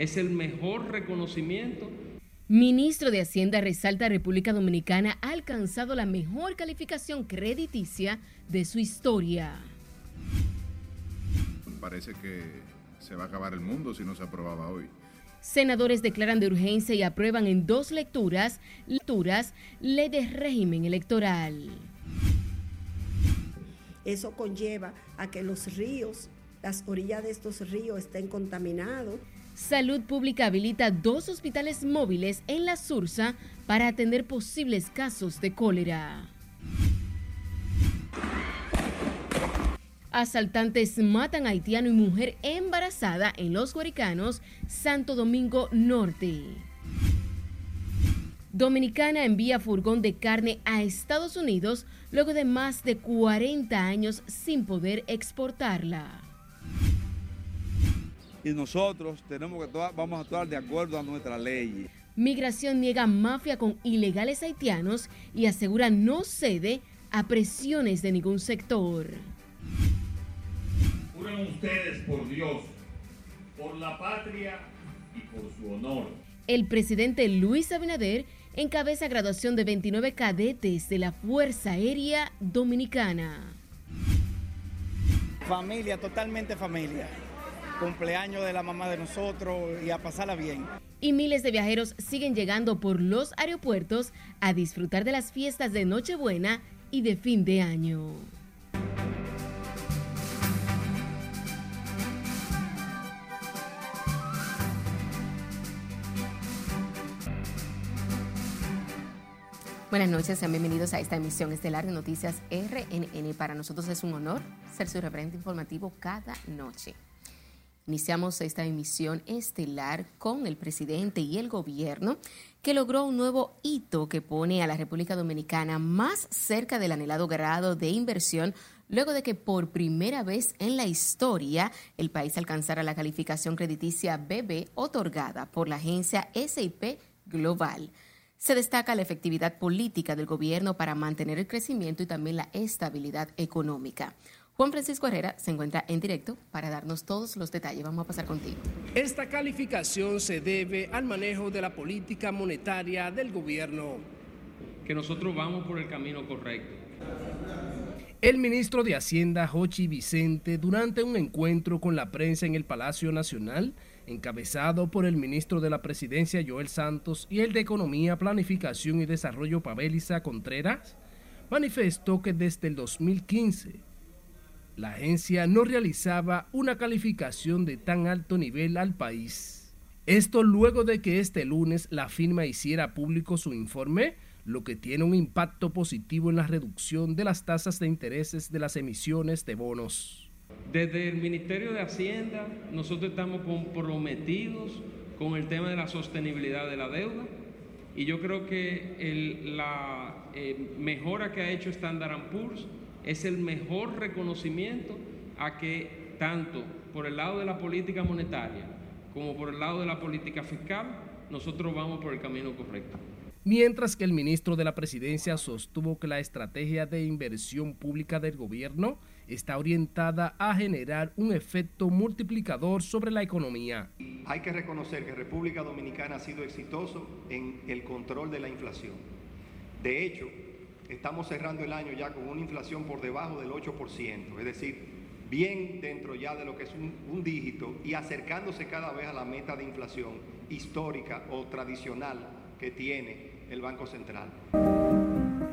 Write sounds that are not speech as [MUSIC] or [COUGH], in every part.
es el mejor reconocimiento. Ministro de Hacienda resalta República Dominicana ha alcanzado la mejor calificación crediticia de su historia. Parece que se va a acabar el mundo si no se aprobaba hoy. Senadores declaran de urgencia y aprueban en dos lecturas, lecturas ley de régimen electoral. Eso conlleva a que los ríos, las orillas de estos ríos estén contaminados. Salud Pública habilita dos hospitales móviles en la Sursa para atender posibles casos de cólera. Asaltantes matan a haitiano y mujer embarazada en Los Guaricanos, Santo Domingo Norte. Dominicana envía furgón de carne a Estados Unidos luego de más de 40 años sin poder exportarla. Y nosotros tenemos que vamos a actuar de acuerdo a nuestra ley. Migración niega mafia con ilegales haitianos y asegura no cede a presiones de ningún sector ustedes por Dios, por la patria y por su honor. El presidente Luis Abinader encabeza graduación de 29 cadetes de la Fuerza Aérea Dominicana. Familia, totalmente familia. Cumpleaños de la mamá de nosotros y a pasarla bien. Y miles de viajeros siguen llegando por los aeropuertos a disfrutar de las fiestas de Nochebuena y de fin de año. Buenas noches, sean bienvenidos a esta emisión estelar de Noticias RNN. Para nosotros es un honor ser su referente informativo cada noche. Iniciamos esta emisión estelar con el presidente y el gobierno que logró un nuevo hito que pone a la República Dominicana más cerca del anhelado grado de inversión luego de que por primera vez en la historia el país alcanzara la calificación crediticia BB otorgada por la agencia SIP Global se destaca la efectividad política del gobierno para mantener el crecimiento y también la estabilidad económica. Juan Francisco Herrera se encuentra en directo para darnos todos los detalles. Vamos a pasar contigo. Esta calificación se debe al manejo de la política monetaria del gobierno. Que nosotros vamos por el camino correcto. El ministro de Hacienda, Jochi Vicente, durante un encuentro con la prensa en el Palacio Nacional, encabezado por el ministro de la Presidencia Joel Santos y el de Economía, Planificación y Desarrollo Pavelisa Contreras, manifestó que desde el 2015 la agencia no realizaba una calificación de tan alto nivel al país. Esto luego de que este lunes la firma hiciera público su informe, lo que tiene un impacto positivo en la reducción de las tasas de intereses de las emisiones de bonos. Desde el Ministerio de Hacienda nosotros estamos comprometidos con el tema de la sostenibilidad de la deuda y yo creo que la eh, mejora que ha hecho Standard Poor's es el mejor reconocimiento a que tanto por el lado de la política monetaria como por el lado de la política fiscal nosotros vamos por el camino correcto mientras que el ministro de la Presidencia sostuvo que la estrategia de inversión pública del gobierno está orientada a generar un efecto multiplicador sobre la economía. Hay que reconocer que República Dominicana ha sido exitoso en el control de la inflación. De hecho, estamos cerrando el año ya con una inflación por debajo del 8%, es decir, bien dentro ya de lo que es un, un dígito y acercándose cada vez a la meta de inflación histórica o tradicional que tiene el Banco Central.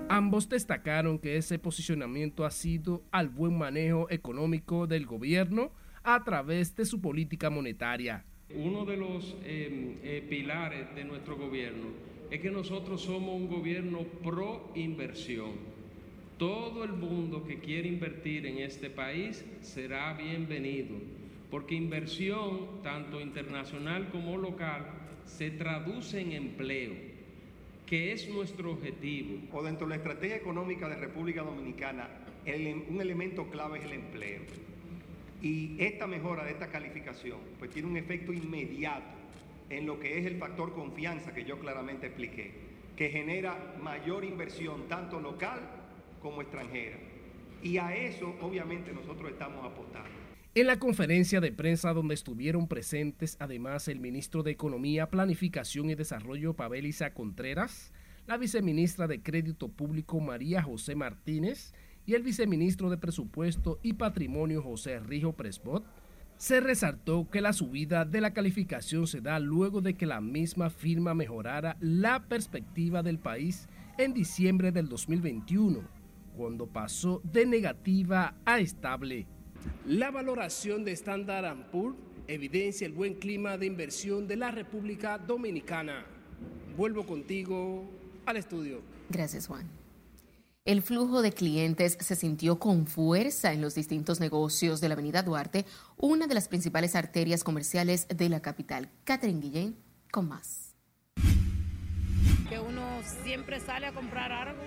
Ambos destacaron que ese posicionamiento ha sido al buen manejo económico del gobierno a través de su política monetaria. Uno de los eh, eh, pilares de nuestro gobierno es que nosotros somos un gobierno pro inversión. Todo el mundo que quiere invertir en este país será bienvenido, porque inversión, tanto internacional como local, se traduce en empleo que es nuestro objetivo. O dentro de la estrategia económica de República Dominicana, un elemento clave es el empleo. Y esta mejora de esta calificación pues tiene un efecto inmediato en lo que es el factor confianza que yo claramente expliqué, que genera mayor inversión tanto local como extranjera. Y a eso obviamente nosotros estamos apostando. En la conferencia de prensa donde estuvieron presentes además el ministro de Economía, Planificación y Desarrollo Pavelisa Contreras, la viceministra de Crédito Público María José Martínez y el viceministro de Presupuesto y Patrimonio José Rijo Presbot, se resaltó que la subida de la calificación se da luego de que la misma firma mejorara la perspectiva del país en diciembre del 2021, cuando pasó de negativa a estable. La valoración de Standard Poor's evidencia el buen clima de inversión de la República Dominicana. Vuelvo contigo al estudio. Gracias, Juan. El flujo de clientes se sintió con fuerza en los distintos negocios de la Avenida Duarte, una de las principales arterias comerciales de la capital. Catherine Guillén, con más. Que uno siempre sale a comprar algo.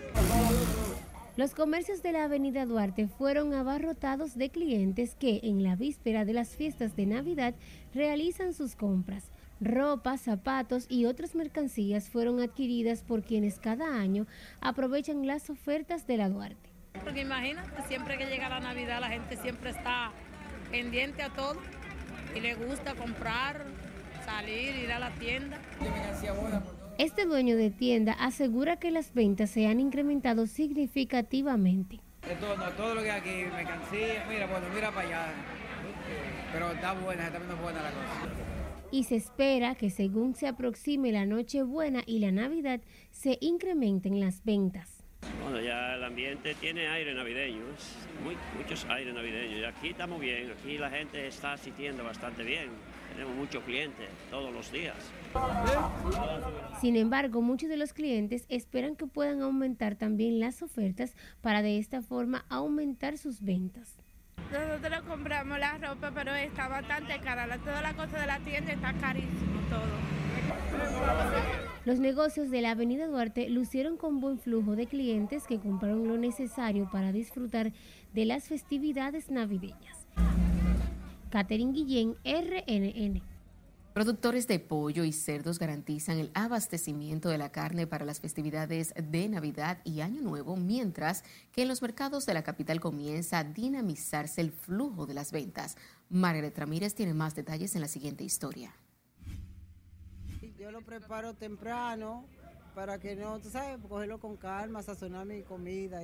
Los comercios de la Avenida Duarte fueron abarrotados de clientes que en la víspera de las fiestas de Navidad realizan sus compras. Ropa, zapatos y otras mercancías fueron adquiridas por quienes cada año aprovechan las ofertas de la Duarte. Porque imagínate, siempre que llega la Navidad la gente siempre está pendiente a todo y le gusta comprar, salir, ir a la tienda. Este dueño de tienda asegura que las ventas se han incrementado significativamente. Todo, no, todo lo que hay aquí, mercancía, mira, bueno, mira para allá. Pero está buena, está viendo buena la cosa. Y se espera que según se aproxime la Nochebuena y la Navidad, se incrementen las ventas. Bueno, ya el ambiente tiene aire navideño, muy, muchos aires navideños. Y aquí estamos bien, aquí la gente está asistiendo bastante bien. Tenemos muchos clientes todos los días. Sin embargo, muchos de los clientes esperan que puedan aumentar también las ofertas para de esta forma aumentar sus ventas. Nosotros compramos la ropa, pero está bastante cara. Toda la cosa de la tienda está carísimo todo. Los negocios de la Avenida Duarte lucieron con buen flujo de clientes que compraron lo necesario para disfrutar de las festividades navideñas. Catherine Guillén, RNN. Productores de pollo y cerdos garantizan el abastecimiento de la carne para las festividades de Navidad y Año Nuevo, mientras que en los mercados de la capital comienza a dinamizarse el flujo de las ventas. Margaret Ramírez tiene más detalles en la siguiente historia. Yo lo preparo temprano para que no, tú sabes, cogerlo con calma, sazonar mi comida.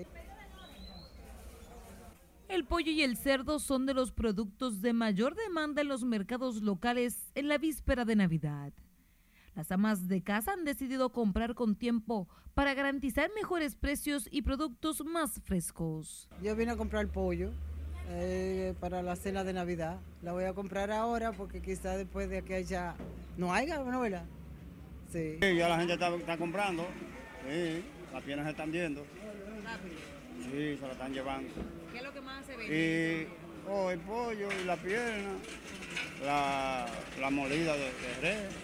El pollo y el cerdo son de los productos de mayor demanda en los mercados locales en la víspera de Navidad. Las amas de casa han decidido comprar con tiempo para garantizar mejores precios y productos más frescos. Yo vine a comprar pollo eh, para la cena de Navidad. La voy a comprar ahora porque quizá después de que ya no haya, ¿no verdad? Sí. sí. ya la gente está, está comprando. Sí, las piernas se están viendo. Sí, se la están llevando. ¿Qué es lo que más se vende? Y oh, el pollo y la pierna, la, la molida de, de res,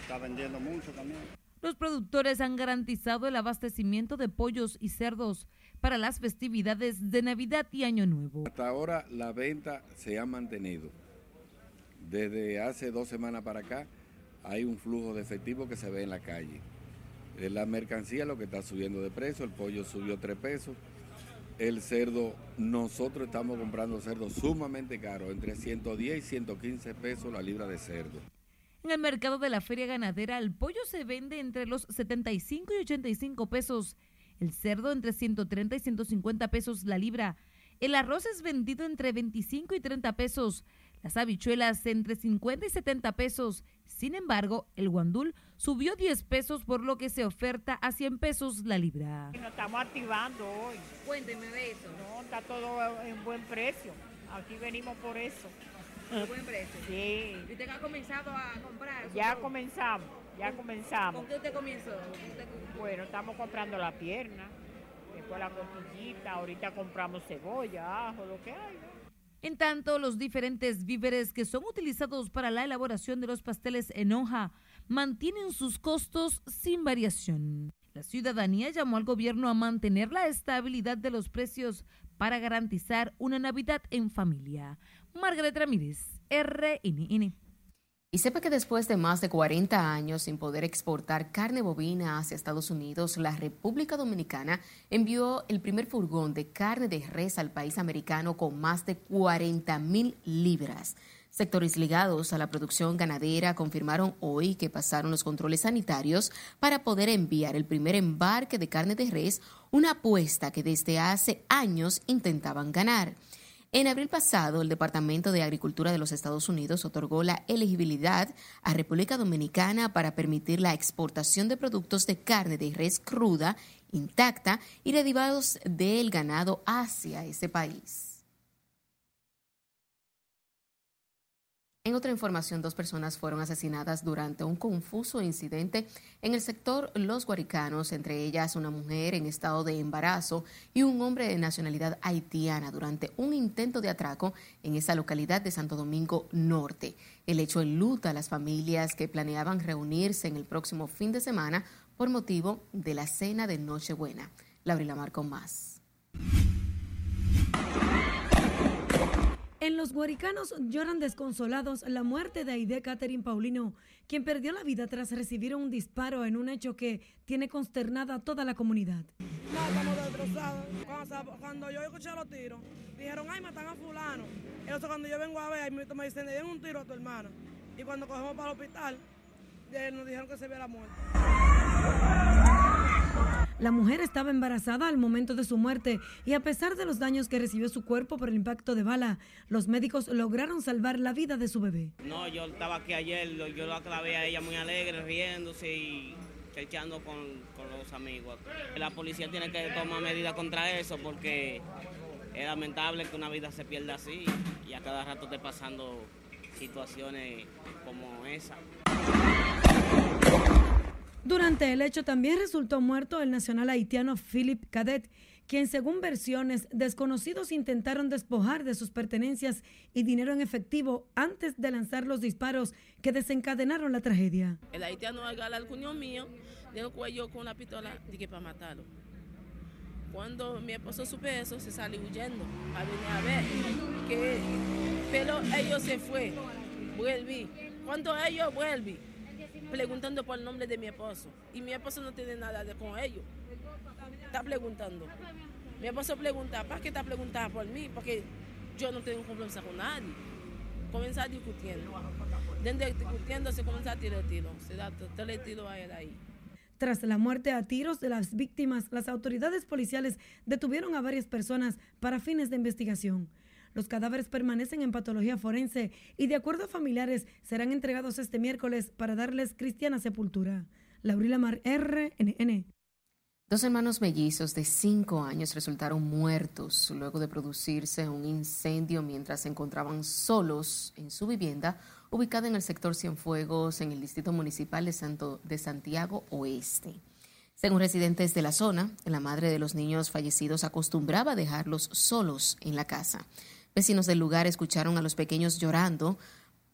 está vendiendo mucho también. Los productores han garantizado el abastecimiento de pollos y cerdos para las festividades de Navidad y Año Nuevo. Hasta ahora la venta se ha mantenido. Desde hace dos semanas para acá hay un flujo de efectivo que se ve en la calle. La mercancía lo que está subiendo de precio, el pollo subió tres pesos, el cerdo, nosotros estamos comprando cerdo sumamente caro, entre 110 y 115 pesos la libra de cerdo. En el mercado de la feria ganadera, el pollo se vende entre los 75 y 85 pesos, el cerdo entre 130 y 150 pesos la libra, el arroz es vendido entre 25 y 30 pesos, las habichuelas entre 50 y 70 pesos. Sin embargo, el guandul subió 10 pesos por lo que se oferta a 100 pesos la libra. Nos estamos activando hoy. Cuénteme de eso. No, está todo en buen precio. Aquí venimos por eso. ¿En buen precio? Sí. ¿Y usted ha comenzado a comprar? Ya comenzamos, ya comenzamos. ¿Con qué usted comenzó? Bueno, estamos comprando la pierna, después la costillita, ahorita compramos cebolla, ajo, lo que hay. En tanto, los diferentes víveres que son utilizados para la elaboración de los pasteles en hoja mantienen sus costos sin variación. La ciudadanía llamó al gobierno a mantener la estabilidad de los precios para garantizar una Navidad en familia. Margaret Ramírez, RNN. Y sepa que después de más de 40 años sin poder exportar carne bovina hacia Estados Unidos, la República Dominicana envió el primer furgón de carne de res al país americano con más de 40 mil libras. Sectores ligados a la producción ganadera confirmaron hoy que pasaron los controles sanitarios para poder enviar el primer embarque de carne de res, una apuesta que desde hace años intentaban ganar. En abril pasado, el Departamento de Agricultura de los Estados Unidos otorgó la elegibilidad a República Dominicana para permitir la exportación de productos de carne de res cruda, intacta y derivados del ganado hacia ese país. En otra información, dos personas fueron asesinadas durante un confuso incidente en el sector Los Guaricanos, entre ellas una mujer en estado de embarazo y un hombre de nacionalidad haitiana durante un intento de atraco en esa localidad de Santo Domingo Norte. El hecho enluta a las familias que planeaban reunirse en el próximo fin de semana por motivo de la cena de Nochebuena. Laurila Mar con más. En los guaricanos lloran desconsolados la muerte de Aide Catherine Paulino, quien perdió la vida tras recibir un disparo en un hecho que tiene consternada a toda la comunidad. No, estamos destrozados. Cuando, yo escuché los tiros, dijeron, ay, matan a fulano. Entonces cuando yo vengo a ver, me dicen, le dieron un tiro a tu hermana. Y cuando cogemos para el hospital, nos dijeron que se había la muerte. La mujer estaba embarazada al momento de su muerte y a pesar de los daños que recibió su cuerpo por el impacto de bala, los médicos lograron salvar la vida de su bebé. No, yo estaba aquí ayer, yo la clavé a ella muy alegre, riéndose y echando con, con los amigos. La policía tiene que tomar medidas contra eso porque es lamentable que una vida se pierda así y a cada rato esté pasando situaciones como esa. Durante el hecho también resultó muerto el nacional haitiano Philip Cadet, quien según versiones desconocidos intentaron despojar de sus pertenencias y dinero en efectivo antes de lanzar los disparos que desencadenaron la tragedia. El haitiano agarra al cuño mío, el cuello con una pistola, dije para matarlo. Cuando mi esposo supe eso, se salió huyendo a venir a ver. Que, pero ellos se fue, vuelve. Cuando ellos vuelven, preguntando por el nombre de mi esposo. Y mi esposo no tiene nada de con ellos. Está preguntando. Mi esposo pregunta, ¿para qué está preguntando por mí? Porque yo no tengo compromiso con nadie. Comenzar discutiendo. Desde discutiendo se comienza a tirar tiro. Se da todo el tiro a él ahí. Tras la muerte a tiros de las víctimas, las autoridades policiales detuvieron a varias personas para fines de investigación. Los cadáveres permanecen en patología forense y de acuerdo a familiares serán entregados este miércoles para darles cristiana sepultura. Laurila Mar, RNN. Dos hermanos mellizos de cinco años resultaron muertos luego de producirse un incendio mientras se encontraban solos en su vivienda ubicada en el sector Cienfuegos, en el distrito municipal de, Santo, de Santiago Oeste. Según residentes de la zona, la madre de los niños fallecidos acostumbraba a dejarlos solos en la casa. Vecinos del lugar escucharon a los pequeños llorando,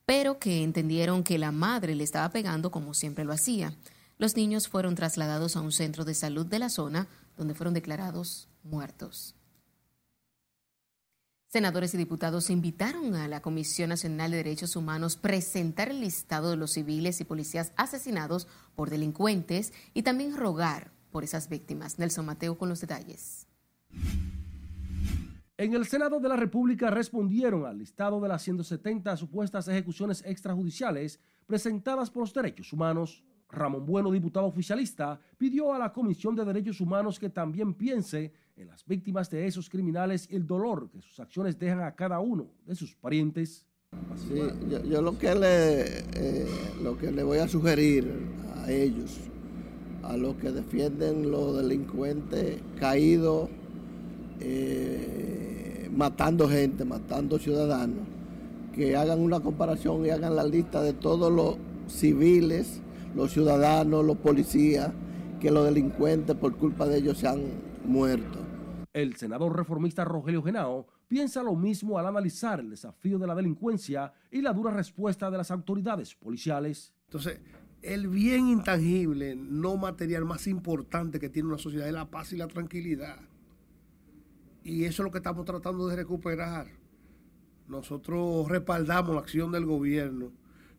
pero que entendieron que la madre le estaba pegando como siempre lo hacía. Los niños fueron trasladados a un centro de salud de la zona, donde fueron declarados muertos. Senadores y diputados invitaron a la Comisión Nacional de Derechos Humanos presentar el listado de los civiles y policías asesinados por delincuentes y también rogar por esas víctimas. Nelson Mateo con los detalles. En el Senado de la República respondieron al listado de las 170 supuestas ejecuciones extrajudiciales presentadas por los derechos humanos. Ramón Bueno, diputado oficialista, pidió a la Comisión de Derechos Humanos que también piense en las víctimas de esos criminales y el dolor que sus acciones dejan a cada uno de sus parientes. Sí, yo, lo, que le, eh, lo que le voy a sugerir a ellos, a los que defienden los delincuentes caídos, eh, matando gente, matando ciudadanos, que hagan una comparación y hagan la lista de todos los civiles, los ciudadanos, los policías, que los delincuentes por culpa de ellos se han muerto. El senador reformista Rogelio Genao piensa lo mismo al analizar el desafío de la delincuencia y la dura respuesta de las autoridades policiales. Entonces, el bien intangible, no material más importante que tiene una sociedad es la paz y la tranquilidad. Y eso es lo que estamos tratando de recuperar. Nosotros respaldamos la acción del gobierno,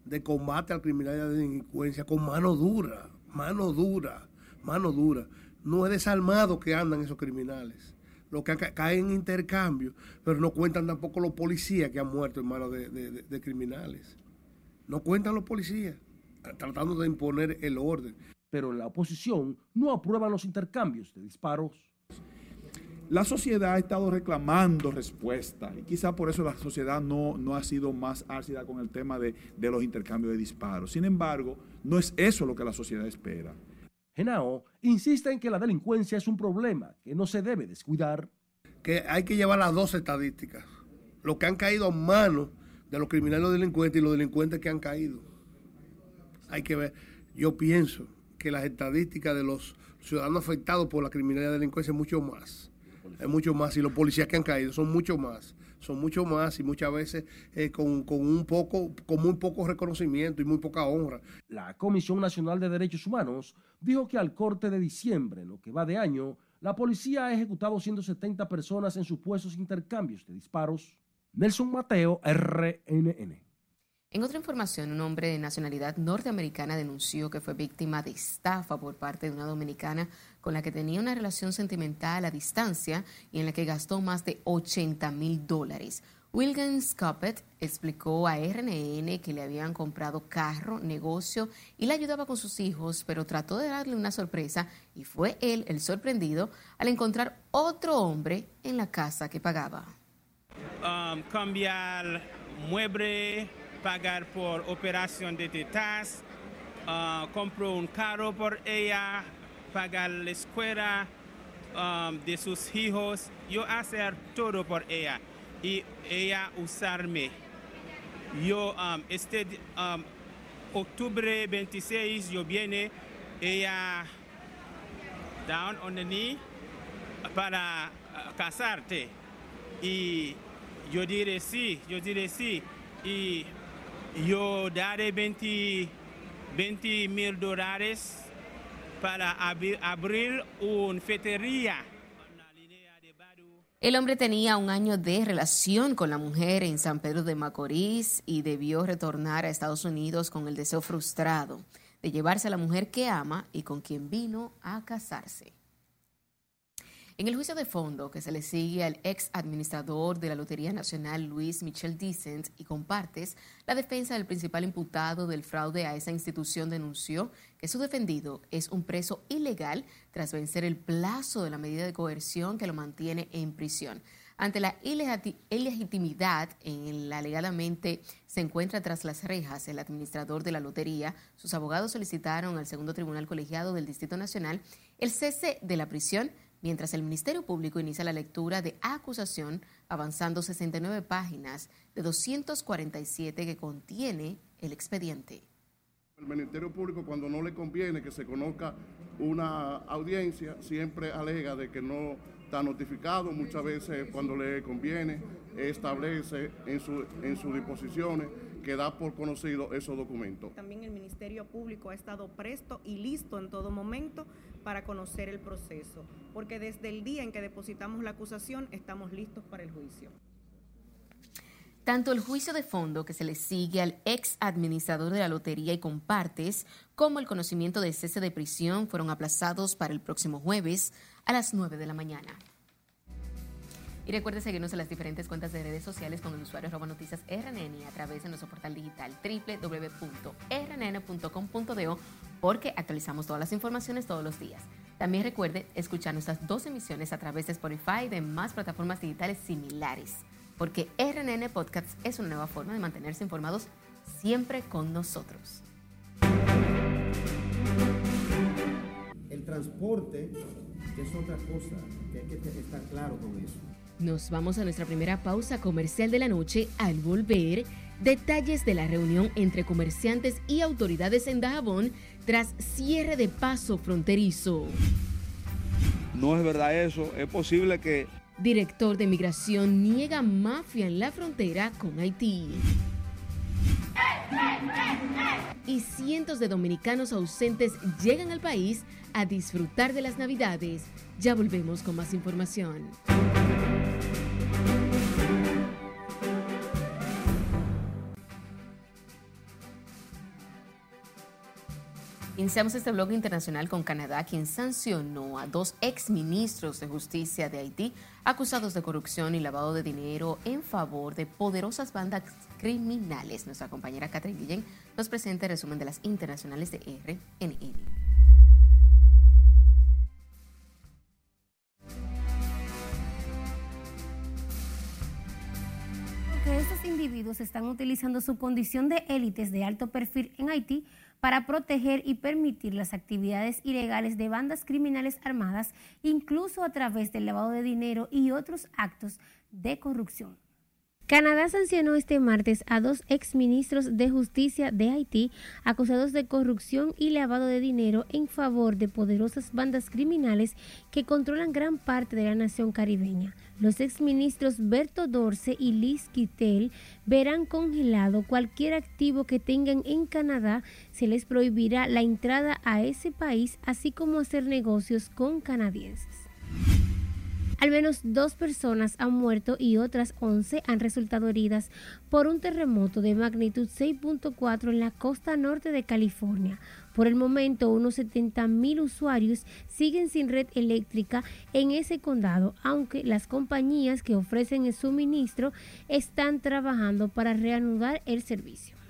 de combate al criminalidad de delincuencia con mano dura, mano dura, mano dura. No es desarmado que andan esos criminales. Los que caen en intercambio, pero no cuentan tampoco los policías que han muerto en manos de, de criminales. No cuentan los policías, tratando de imponer el orden. Pero la oposición no aprueba los intercambios de disparos la sociedad ha estado reclamando respuesta y quizá por eso la sociedad no, no ha sido más ácida con el tema de, de, los intercambios de disparos. Sin embargo, no es eso lo que la sociedad espera. Genao insiste en que la delincuencia es un problema que no se debe descuidar. Que hay que llevar las dos estadísticas. Los que han caído a manos de los criminales delincuentes y los delincuentes que han caído. Hay que ver. Yo pienso que las estadísticas de los ciudadanos afectados por la criminalidad y delincuencia es mucho más es mucho más. Y los policías que han caído son mucho más. Son mucho más y muchas veces eh, con, con, un poco, con muy poco reconocimiento y muy poca honra. La Comisión Nacional de Derechos Humanos dijo que al corte de diciembre, lo que va de año, la policía ha ejecutado 170 personas en supuestos intercambios de disparos. Nelson Mateo, RNN. En otra información, un hombre de nacionalidad norteamericana denunció que fue víctima de estafa por parte de una dominicana con la que tenía una relación sentimental a distancia y en la que gastó más de 80 mil dólares. William Scoppet explicó a RNN que le habían comprado carro, negocio y le ayudaba con sus hijos, pero trató de darle una sorpresa y fue él el sorprendido al encontrar otro hombre en la casa que pagaba. Um, cambiar mueble, pagar por operación de tetas, uh, compró un carro por ella, pagar la escuela um, de sus hijos, yo hacer todo por ella y ella usarme. Yo, um, este octubre 26, yo viene, ella down on the knee para casarte. Y yo diré sí, yo diré sí. Y yo daré 20 mil dólares para abrir una fetería. El hombre tenía un año de relación con la mujer en San Pedro de Macorís y debió retornar a Estados Unidos con el deseo frustrado de llevarse a la mujer que ama y con quien vino a casarse. En el juicio de fondo que se le sigue al ex administrador de la Lotería Nacional, Luis Michel Dicent, y compartes, la defensa del principal imputado del fraude a esa institución denunció que su defendido es un preso ilegal tras vencer el plazo de la medida de coerción que lo mantiene en prisión. Ante la ilegitimidad en la alegadamente se encuentra tras las rejas el administrador de la lotería, sus abogados solicitaron al segundo tribunal colegiado del Distrito Nacional el cese de la prisión mientras el Ministerio Público inicia la lectura de acusación avanzando 69 páginas de 247 que contiene el expediente. El Ministerio Público cuando no le conviene que se conozca una audiencia siempre alega de que no está notificado, muchas veces cuando le conviene establece en, su, en sus disposiciones que da por conocido esos documentos. También el Ministerio Público ha estado presto y listo en todo momento para conocer el proceso, porque desde el día en que depositamos la acusación estamos listos para el juicio. Tanto el juicio de fondo que se le sigue al ex administrador de la lotería y compartes, como el conocimiento de cese de prisión fueron aplazados para el próximo jueves a las 9 de la mañana. Y recuerde seguirnos en las diferentes cuentas de redes sociales con el usuario arroba noticias RNN a través de nuestro portal digital www.rnn.com.do porque actualizamos todas las informaciones todos los días. También recuerde escuchar nuestras dos emisiones a través de Spotify y de más plataformas digitales similares, porque RNN Podcasts es una nueva forma de mantenerse informados siempre con nosotros. El transporte es otra cosa, que hay que estar claro con eso. Nos vamos a nuestra primera pausa comercial de la noche. Al volver, detalles de la reunión entre comerciantes y autoridades en Dajabón tras cierre de paso fronterizo. No es verdad eso, es posible que... Director de Migración niega mafia en la frontera con Haití. Y cientos de dominicanos ausentes llegan al país a disfrutar de las Navidades. Ya volvemos con más información. Iniciamos este blog internacional con Canadá, quien sancionó a dos exministros de justicia de Haití acusados de corrupción y lavado de dinero en favor de poderosas bandas criminales. Nuestra compañera Catherine Guillén nos presenta el resumen de las internacionales de RNN. estos individuos están utilizando su condición de élites de alto perfil en Haití para proteger y permitir las actividades ilegales de bandas criminales armadas, incluso a través del lavado de dinero y otros actos de corrupción. Canadá sancionó este martes a dos exministros de justicia de Haití acusados de corrupción y lavado de dinero en favor de poderosas bandas criminales que controlan gran parte de la nación caribeña. Los exministros Berto Dorce y Liz Kittel verán congelado cualquier activo que tengan en Canadá. Se les prohibirá la entrada a ese país, así como hacer negocios con canadienses. Al menos dos personas han muerto y otras 11 han resultado heridas por un terremoto de magnitud 6.4 en la costa norte de California. Por el momento, unos 70 mil usuarios siguen sin red eléctrica en ese condado, aunque las compañías que ofrecen el suministro están trabajando para reanudar el servicio.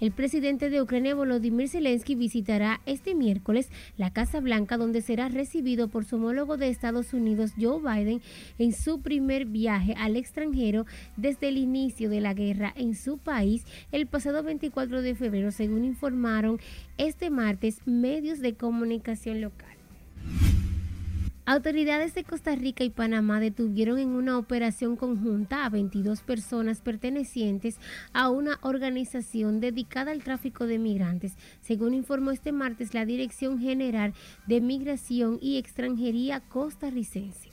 El presidente de Ucrania, Volodymyr Zelensky, visitará este miércoles la Casa Blanca, donde será recibido por su homólogo de Estados Unidos, Joe Biden, en su primer viaje al extranjero desde el inicio de la guerra en su país el pasado 24 de febrero, según informaron este martes medios de comunicación local. Autoridades de Costa Rica y Panamá detuvieron en una operación conjunta a 22 personas pertenecientes a una organización dedicada al tráfico de migrantes, según informó este martes la Dirección General de Migración y Extranjería costarricense.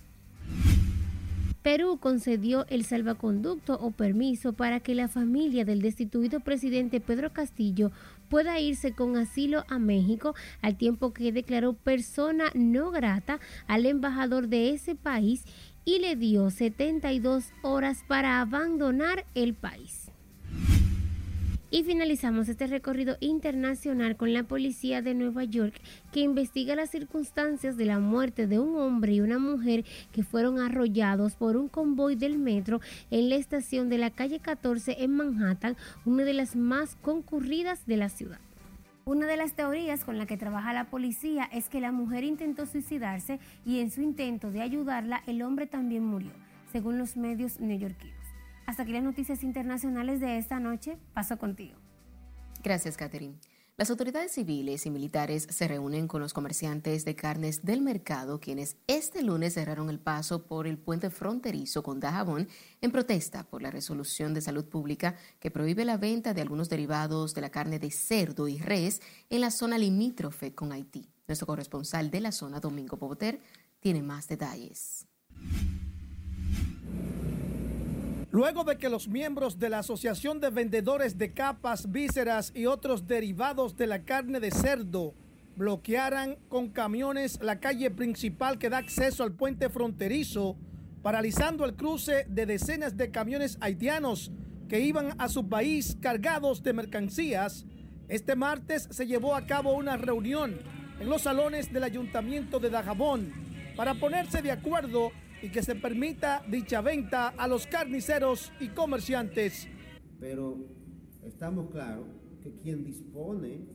Perú concedió el salvaconducto o permiso para que la familia del destituido presidente Pedro Castillo pueda irse con asilo a México al tiempo que declaró persona no grata al embajador de ese país y le dio 72 horas para abandonar el país. Y finalizamos este recorrido internacional con la policía de Nueva York que investiga las circunstancias de la muerte de un hombre y una mujer que fueron arrollados por un convoy del metro en la estación de la calle 14 en Manhattan, una de las más concurridas de la ciudad. Una de las teorías con la que trabaja la policía es que la mujer intentó suicidarse y en su intento de ayudarla el hombre también murió, según los medios neoyorquinos. Hasta aquí las noticias internacionales de esta noche. Paso contigo. Gracias, Catherine. Las autoridades civiles y militares se reúnen con los comerciantes de carnes del mercado, quienes este lunes cerraron el paso por el puente fronterizo con Dajabón en protesta por la resolución de salud pública que prohíbe la venta de algunos derivados de la carne de cerdo y res en la zona limítrofe con Haití. Nuestro corresponsal de la zona, Domingo Poboter, tiene más detalles. Luego de que los miembros de la Asociación de Vendedores de Capas, Vísceras y otros derivados de la carne de cerdo bloquearan con camiones la calle principal que da acceso al puente fronterizo, paralizando el cruce de decenas de camiones haitianos que iban a su país cargados de mercancías, este martes se llevó a cabo una reunión en los salones del Ayuntamiento de Dajabón para ponerse de acuerdo y que se permita dicha venta a los carniceros y comerciantes. Pero estamos claros que quien dispone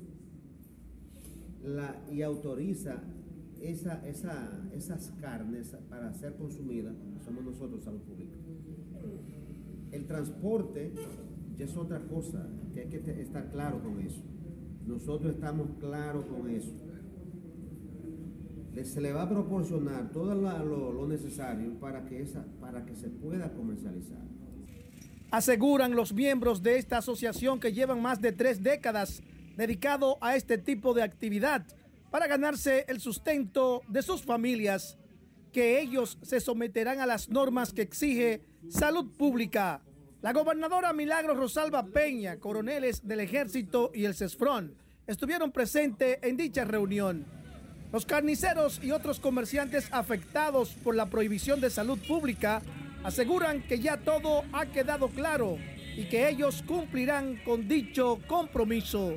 y autoriza esa, esas carnes para ser consumidas somos nosotros, Salud Pública. El transporte es otra cosa, que hay que estar claro con eso. Nosotros estamos claros con eso se le va a proporcionar todo lo, necesario para que, para que se pueda comercializar. Aseguran los miembros de esta asociación que llevan más de tres décadas dedicado a este tipo de actividad para ganarse el sustento de sus familias, que ellos se someterán a las normas que exige salud pública. La gobernadora Milagro Rosalba Peña, coroneles del ejército y el CESFRON estuvieron presentes en dicha reunión. Los carniceros y otros comerciantes afectados por la prohibición de salud pública aseguran que ya todo ha quedado claro y que ellos cumplirán con dicho compromiso.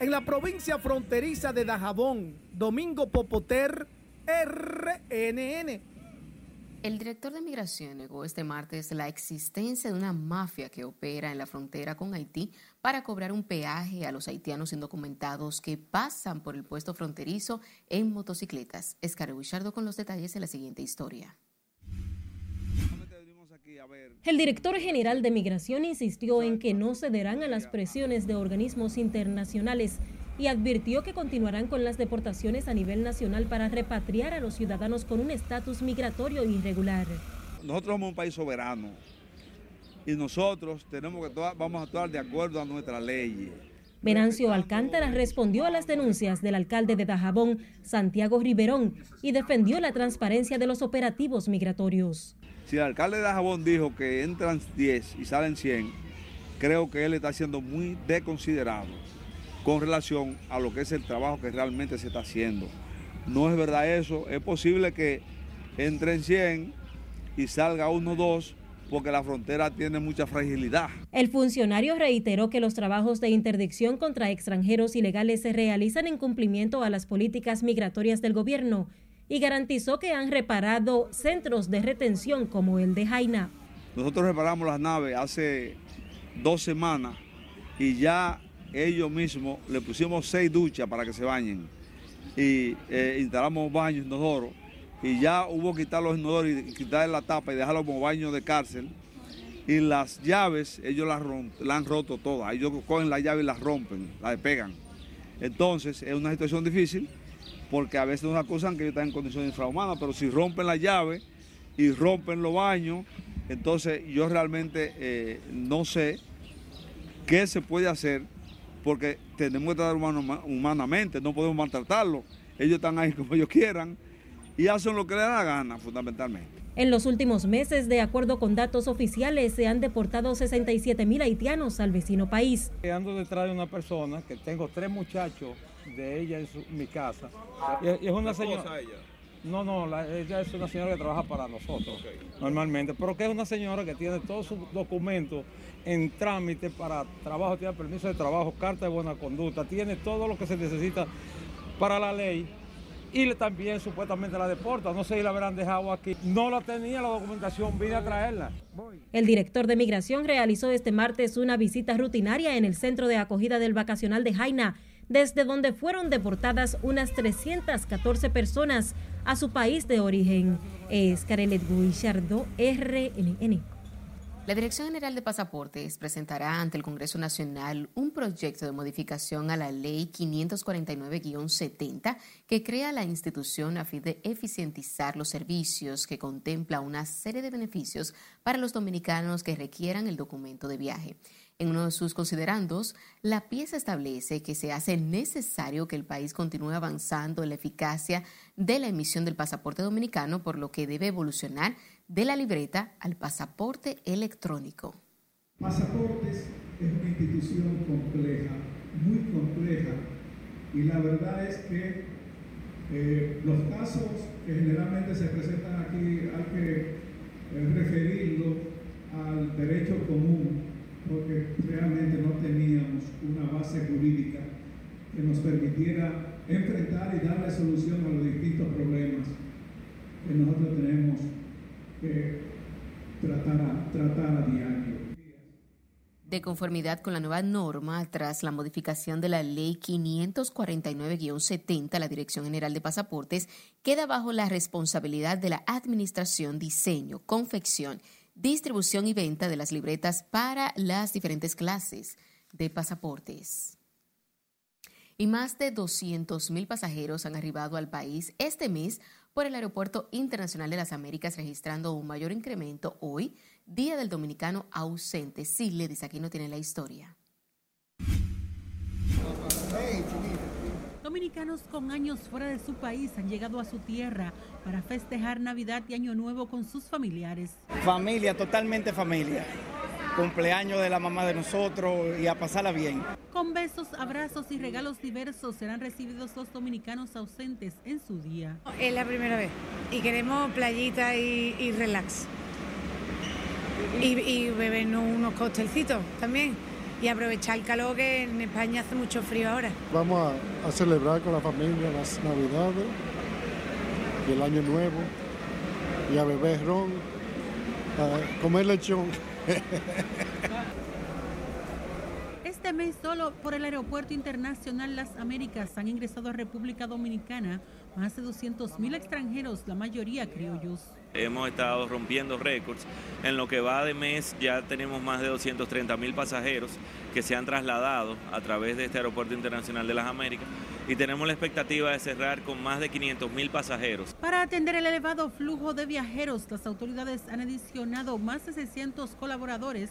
En la provincia fronteriza de Dajabón, Domingo Popoter, RNN. El director de Migración negó este martes la existencia de una mafia que opera en la frontera con Haití para cobrar un peaje a los haitianos indocumentados que pasan por el puesto fronterizo en motocicletas. Escaré Bichardo con los detalles de la siguiente historia. El director general de Migración insistió en que no cederán a las presiones de organismos internacionales y advirtió que continuarán con las deportaciones a nivel nacional para repatriar a los ciudadanos con un estatus migratorio irregular. Nosotros somos un país soberano y nosotros tenemos que vamos a actuar de acuerdo a nuestra ley. Venancio Alcántara respondió a las denuncias del alcalde de Dajabón, Santiago Riverón, y defendió la transparencia de los operativos migratorios. Si el alcalde de Dajabón dijo que entran 10 y salen 100, creo que él está siendo muy desconsiderado con relación a lo que es el trabajo que realmente se está haciendo. No es verdad eso, es posible que entren 100 y salga uno o dos porque la frontera tiene mucha fragilidad. El funcionario reiteró que los trabajos de interdicción contra extranjeros ilegales se realizan en cumplimiento a las políticas migratorias del gobierno y garantizó que han reparado centros de retención como el de Jaina. Nosotros reparamos las naves hace dos semanas y ya ellos mismos le pusimos seis duchas para que se bañen y eh, instalamos baños inodoros y ya hubo que quitar los inodoros y quitar la tapa y dejarlos como baños de cárcel y las llaves ellos las, han roto todas, ellos cogen la llave y las rompen, las despegan. Entonces es una situación difícil porque a veces nos acusan que ellos están en condiciones infrahumanas, pero si rompen la llave y rompen los baños, entonces yo realmente eh, no sé qué se puede hacer porque tenemos que tratar humanamente, no podemos maltratarlos. Ellos están ahí [LAUGHS] como ellos quieran y hacen lo que les da la gana, fundamentalmente. En los últimos meses, de acuerdo con datos oficiales, se han deportado 67 mil haitianos al vecino país. Ando detrás de una persona que tengo tres muchachos de ella en mi casa. Y, es una señora. No, no, ella es una señora que trabaja para nosotros normalmente, pero que es una señora que tiene todos sus documentos en trámite para trabajo, tiene permiso de trabajo, carta de buena conducta, tiene todo lo que se necesita para la ley y también supuestamente la deporta. No sé si la habrán dejado aquí. No la tenía la documentación, vine a traerla. El director de Migración realizó este martes una visita rutinaria en el centro de acogida del vacacional de Jaina desde donde fueron deportadas unas 314 personas a su país de origen. Es Carelet Guillardo, RNN. La Dirección General de Pasaportes presentará ante el Congreso Nacional un proyecto de modificación a la Ley 549-70 que crea la institución a fin de eficientizar los servicios que contempla una serie de beneficios para los dominicanos que requieran el documento de viaje. En uno de sus considerandos, la pieza establece que se hace necesario que el país continúe avanzando en la eficacia de la emisión del pasaporte dominicano, por lo que debe evolucionar de la libreta al pasaporte electrónico. Pasaportes es una institución compleja, muy compleja, y la verdad es que eh, los casos que generalmente se presentan aquí hay que eh, referirlo al derecho común porque realmente no teníamos una base jurídica que nos permitiera enfrentar y darle solución a los distintos problemas que nosotros tenemos que tratar a, tratar a diario. De conformidad con la nueva norma, tras la modificación de la Ley 549-70, la Dirección General de Pasaportes queda bajo la responsabilidad de la Administración, Diseño, Confección distribución y venta de las libretas para las diferentes clases de pasaportes. Y más de 200.000 pasajeros han arribado al país este mes por el Aeropuerto Internacional de las Américas, registrando un mayor incremento hoy, Día del Dominicano ausente. Sí, le dice, aquí no tiene la historia. Dominicanos con años fuera de su país han llegado a su tierra para festejar Navidad y Año Nuevo con sus familiares. Familia, totalmente familia. Cumpleaños de la mamá de nosotros y a pasarla bien. Con besos, abrazos y regalos diversos serán recibidos los dominicanos ausentes en su día. Es la primera vez y queremos playita y, relax. Y, y beber unos costelcitos también y aprovechar el calor que en España hace mucho frío ahora. Vamos a, a celebrar con la familia las Navidades y el Año Nuevo y a beber ron, a comer lechón. [LAUGHS] Este mes solo por el Aeropuerto Internacional Las Américas han ingresado a República Dominicana más de 200 mil extranjeros, la mayoría criollos. Hemos estado rompiendo récords. En lo que va de mes ya tenemos más de 230 mil pasajeros que se han trasladado a través de este Aeropuerto Internacional de las Américas y tenemos la expectativa de cerrar con más de 500 mil pasajeros. Para atender el elevado flujo de viajeros, las autoridades han adicionado más de 600 colaboradores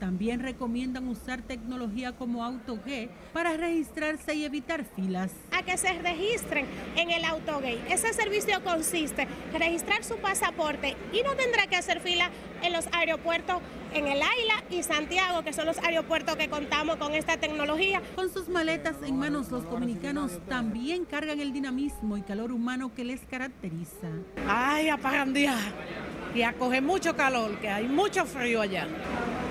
también recomiendan usar tecnología como AutoGate para registrarse y evitar filas. A que se registren en el AutoGate. Ese servicio consiste en registrar su pasaporte y no tendrá que hacer fila en los aeropuertos en el Aila y Santiago, que son los aeropuertos que contamos con esta tecnología. Con sus maletas en manos, los dominicanos también cargan el dinamismo y calor humano que les caracteriza. Ay, apagandía y a coger mucho calor, que hay mucho frío allá.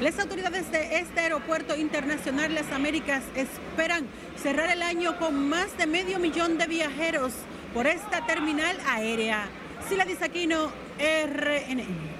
Las autoridades de este aeropuerto internacional Las Américas esperan cerrar el año con más de medio millón de viajeros por esta terminal aérea. Sila Disaquino, RNN.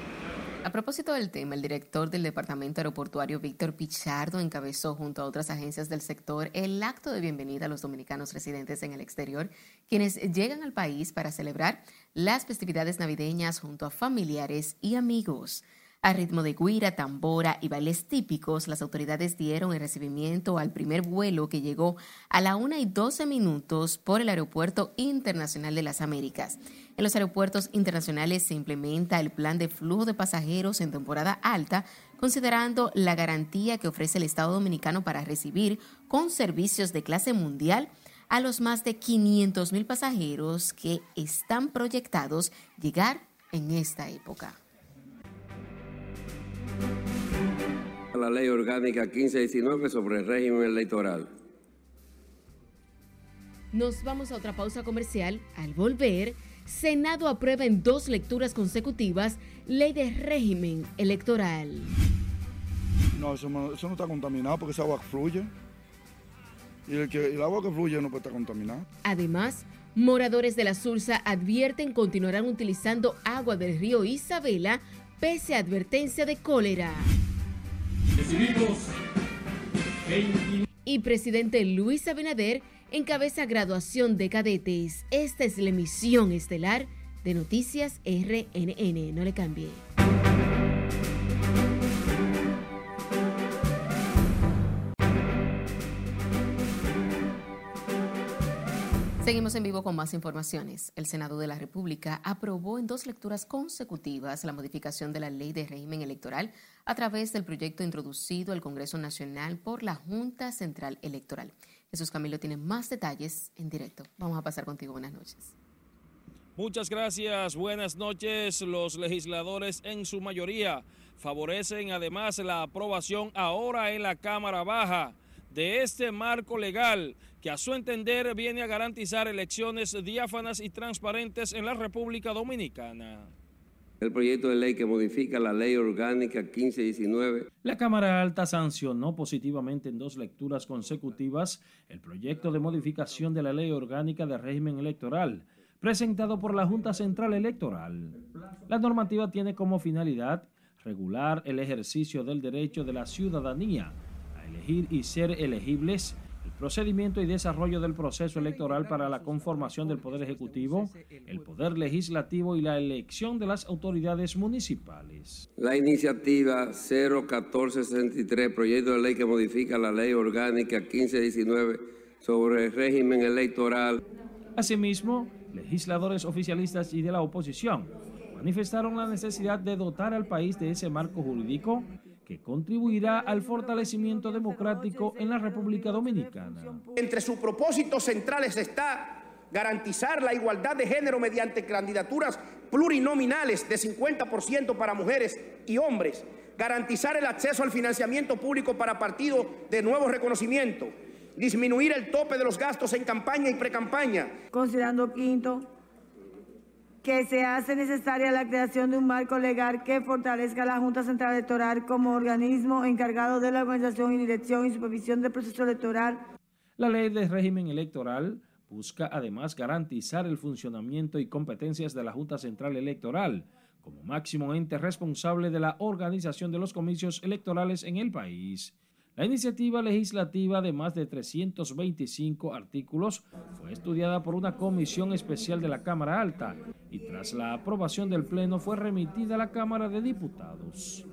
A propósito del tema, el director del Departamento Aeroportuario, Víctor Pichardo, encabezó junto a otras agencias del sector el acto de bienvenida a los dominicanos residentes en el exterior, quienes llegan al país para celebrar las festividades navideñas junto a familiares y amigos. A ritmo de guira, tambora y bailes típicos, las autoridades dieron el recibimiento al primer vuelo que llegó a la 1 y 12 minutos por el Aeropuerto Internacional de las Américas. En los aeropuertos internacionales se implementa el plan de flujo de pasajeros en temporada alta, considerando la garantía que ofrece el Estado Dominicano para recibir con servicios de clase mundial a los más de 500 mil pasajeros que están proyectados llegar en esta época. La ley orgánica 1519 sobre el régimen electoral. Nos vamos a otra pausa comercial. Al volver, Senado aprueba en dos lecturas consecutivas ley de régimen electoral. No, eso, no está contaminado porque esa agua fluye. Y el, que, el agua que fluye no puede estar contaminada. Además, moradores de la Sursa advierten continuarán utilizando agua del río Isabela pese a advertencia de cólera. Y presidente Luis Abinader encabeza graduación de cadetes. Esta es la emisión estelar de Noticias RNN. No le cambie. Seguimos en vivo con más informaciones. El Senado de la República aprobó en dos lecturas consecutivas la modificación de la ley de régimen electoral a través del proyecto introducido al Congreso Nacional por la Junta Central Electoral. Jesús Camilo tiene más detalles en directo. Vamos a pasar contigo. Buenas noches. Muchas gracias. Buenas noches. Los legisladores en su mayoría favorecen además la aprobación ahora en la Cámara Baja de este marco legal que a su entender viene a garantizar elecciones diáfanas y transparentes en la República Dominicana. El proyecto de ley que modifica la ley orgánica 1519. La Cámara Alta sancionó positivamente en dos lecturas consecutivas el proyecto de modificación de la ley orgánica de régimen electoral presentado por la Junta Central Electoral. La normativa tiene como finalidad regular el ejercicio del derecho de la ciudadanía elegir y ser elegibles, el procedimiento y desarrollo del proceso electoral para la conformación del Poder Ejecutivo, el Poder Legislativo y la elección de las autoridades municipales. La iniciativa 01463, proyecto de ley que modifica la ley orgánica 1519 sobre el régimen electoral. Asimismo, legisladores oficialistas y de la oposición manifestaron la necesidad de dotar al país de ese marco jurídico que contribuirá al fortalecimiento democrático en la República Dominicana. Entre sus propósitos centrales está garantizar la igualdad de género mediante candidaturas plurinominales de 50% para mujeres y hombres, garantizar el acceso al financiamiento público para partidos de nuevo reconocimiento, disminuir el tope de los gastos en campaña y precampaña. Considerando quinto, que se hace necesaria la creación de un marco legal que fortalezca a la Junta Central Electoral como organismo encargado de la organización y dirección y supervisión del proceso electoral. La ley de régimen electoral busca además garantizar el funcionamiento y competencias de la Junta Central Electoral como máximo ente responsable de la organización de los comicios electorales en el país. La iniciativa legislativa de más de 325 artículos fue estudiada por una comisión especial de la Cámara Alta y tras la aprobación del Pleno fue remitida a la Cámara de Diputados.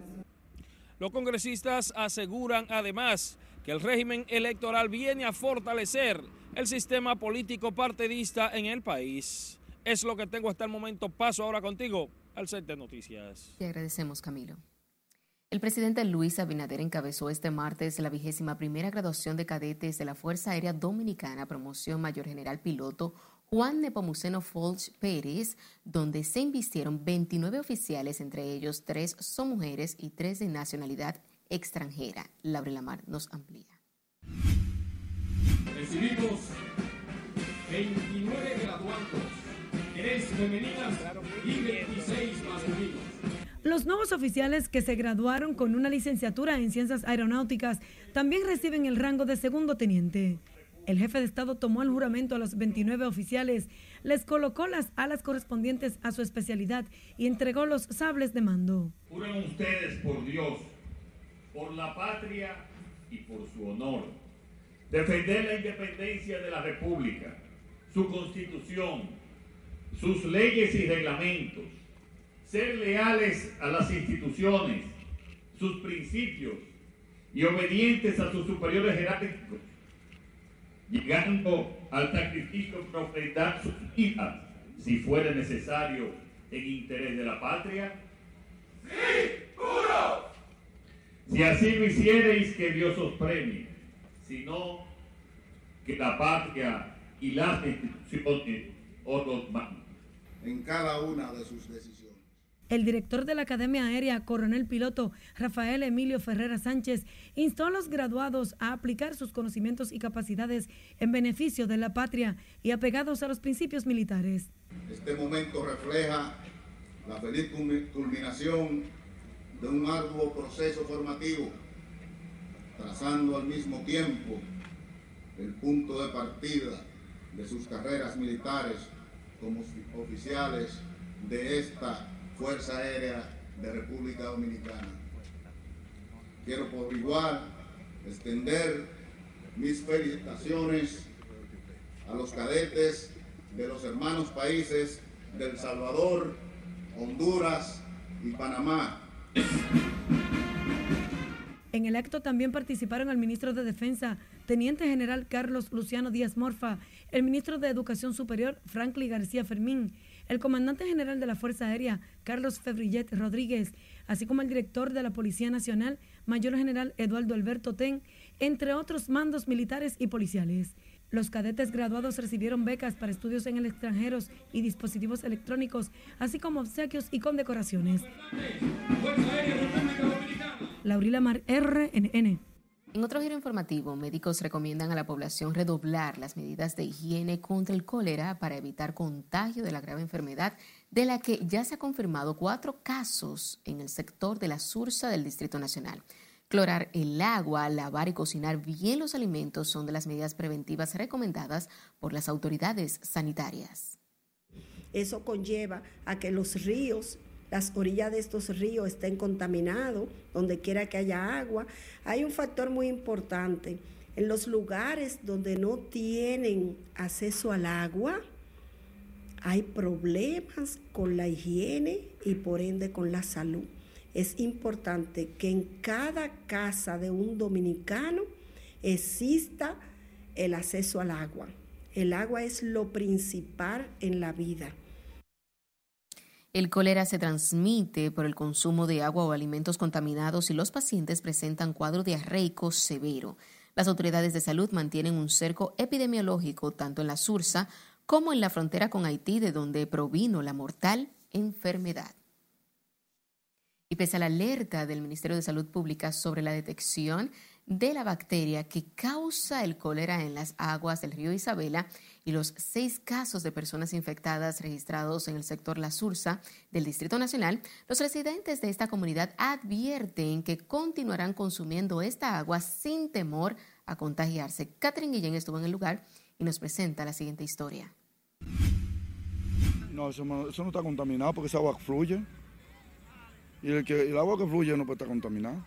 Los congresistas aseguran además que el régimen electoral viene a fortalecer el sistema político partidista en el país. Es lo que tengo hasta el momento. Paso ahora contigo al set de noticias. Te agradecemos, Camilo. El presidente Luis Abinader encabezó este martes la vigésima primera graduación de cadetes de la Fuerza Aérea Dominicana, promoción Mayor General Piloto Juan Nepomuceno Folch Pérez, donde se invistieron 29 oficiales, entre ellos tres son mujeres y tres de nacionalidad extranjera. Laura Lamar nos amplía. Recibimos 29 graduandos, 3 femeninas y 26 masculinos. Los nuevos oficiales que se graduaron con una licenciatura en ciencias aeronáuticas también reciben el rango de segundo teniente. El jefe de Estado tomó el juramento a los 29 oficiales, les colocó las alas correspondientes a su especialidad y entregó los sables de mando. Juran ustedes por Dios, por la patria y por su honor, defender la independencia de la República, su constitución, sus leyes y reglamentos, ser leales a las instituciones, sus principios y obedientes a sus superiores jerárquicos, llegando al sacrificio para ofrendar sus vidas, si fuera necesario, en interés de la patria? ¡Sí, juro! Si así lo hicierais, que Dios os premie, si no, que la patria y las instituciones os los manden. En cada una de sus decisiones. El director de la Academia Aérea, coronel piloto Rafael Emilio Ferrera Sánchez, instó a los graduados a aplicar sus conocimientos y capacidades en beneficio de la patria y apegados a los principios militares. Este momento refleja la feliz culminación de un arduo proceso formativo, trazando al mismo tiempo el punto de partida de sus carreras militares como oficiales de esta Fuerza Aérea de República Dominicana. Quiero por igual extender mis felicitaciones a los cadetes de los hermanos países de El Salvador, Honduras y Panamá. En el acto también participaron el ministro de Defensa, Teniente General Carlos Luciano Díaz Morfa, el ministro de Educación Superior, Franklin García Fermín, el comandante general de la Fuerza Aérea, Carlos Febrillet Rodríguez, así como el director de la Policía Nacional, Mayor General Eduardo Alberto Ten, entre otros mandos militares y policiales. Los cadetes graduados recibieron becas para estudios en el extranjero y dispositivos electrónicos, así como obsequios y condecoraciones. Laurila Mar, RNN. En otro giro informativo, médicos recomiendan a la población redoblar las medidas de higiene contra el cólera para evitar contagio de la grave enfermedad de la que ya se ha confirmado cuatro casos en el sector de la Sursa del Distrito Nacional. Clorar el agua, lavar y cocinar bien los alimentos son de las medidas preventivas recomendadas por las autoridades sanitarias. Eso conlleva a que los ríos las orillas de estos ríos estén contaminados, donde quiera que haya agua. Hay un factor muy importante. En los lugares donde no tienen acceso al agua, hay problemas con la higiene y por ende con la salud. Es importante que en cada casa de un dominicano exista el acceso al agua. El agua es lo principal en la vida. El cólera se transmite por el consumo de agua o alimentos contaminados y los pacientes presentan cuadro diarreico severo. Las autoridades de salud mantienen un cerco epidemiológico tanto en la Sursa como en la frontera con Haití, de donde provino la mortal enfermedad. Y pese a la alerta del Ministerio de Salud Pública sobre la detección de la bacteria que causa el cólera en las aguas del río Isabela y los seis casos de personas infectadas registrados en el sector La Sursa del Distrito Nacional, los residentes de esta comunidad advierten que continuarán consumiendo esta agua sin temor a contagiarse. Catherine Guillén estuvo en el lugar y nos presenta la siguiente historia. No, eso, no está contaminado porque esa agua fluye. Y el, que, el agua que fluye no puede estar contaminada.